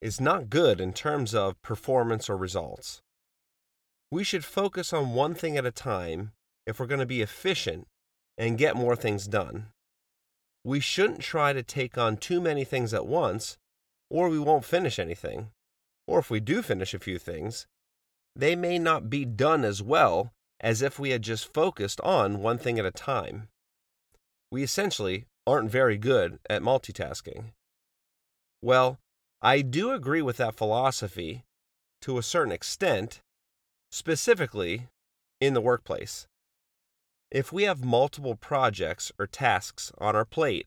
is not good in terms of performance or results. We should focus on one thing at a time if we're going to be efficient and get more things done. We shouldn't try to take on too many things at once, or we won't finish anything. Or if we do finish a few things, they may not be done as well as if we had just focused on one thing at a time. We essentially aren't very good at multitasking. Well, I do agree with that philosophy to a certain extent, specifically in the workplace. If we have multiple projects or tasks on our plate,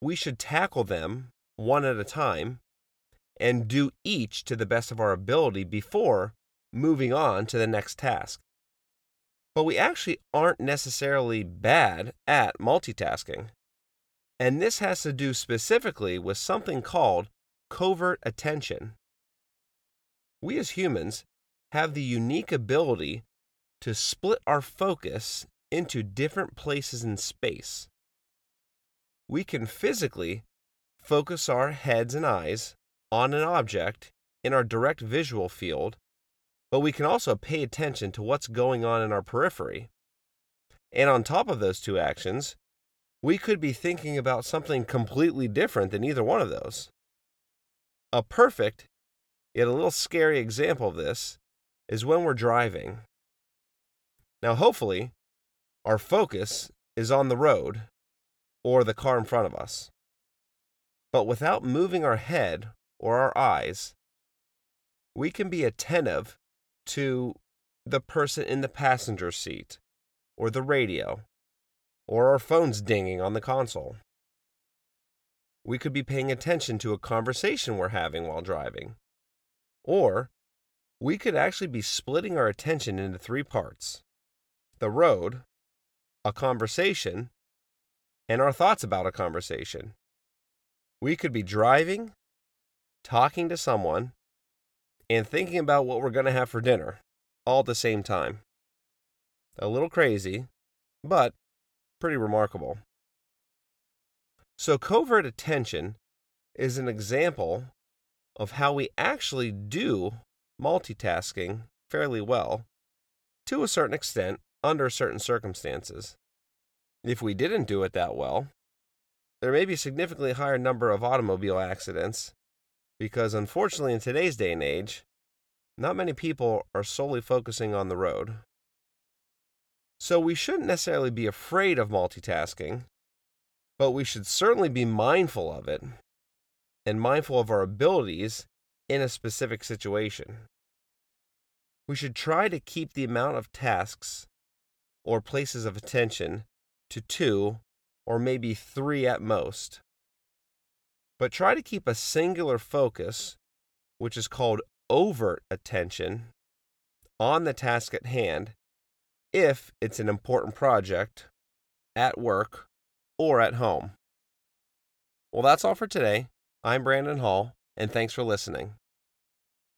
we should tackle them one at a time and do each to the best of our ability before moving on to the next task. But we actually aren't necessarily bad at multitasking. And this has to do specifically with something called covert attention. We as humans have the unique ability to split our focus into different places in space. We can physically focus our heads and eyes on an object in our direct visual field, but we can also pay attention to what's going on in our periphery. And on top of those two actions, we could be thinking about something completely different than either one of those. A perfect, yet a little scary example of this is when we're driving. Now, hopefully, our focus is on the road or the car in front of us. But without moving our head or our eyes, we can be attentive to the person in the passenger seat or the radio or our phones dinging on the console. We could be paying attention to a conversation we're having while driving. Or we could actually be splitting our attention into three parts the road, a conversation, and our thoughts about a conversation. We could be driving, talking to someone, and thinking about what we're going to have for dinner all at the same time. A little crazy, but pretty remarkable. So, covert attention is an example of how we actually do multitasking fairly well to a certain extent under certain circumstances. If we didn't do it that well, there may be a significantly higher number of automobile accidents because, unfortunately, in today's day and age, not many people are solely focusing on the road. So we shouldn't necessarily be afraid of multitasking, but we should certainly be mindful of it and mindful of our abilities in a specific situation. We should try to keep the amount of tasks or places of attention to two or maybe three at most. But try to keep a singular focus, which is called overt attention, on the task at hand if it's an important project at work or at home. Well, that's all for today. I'm Brandon Hall, and thanks for listening.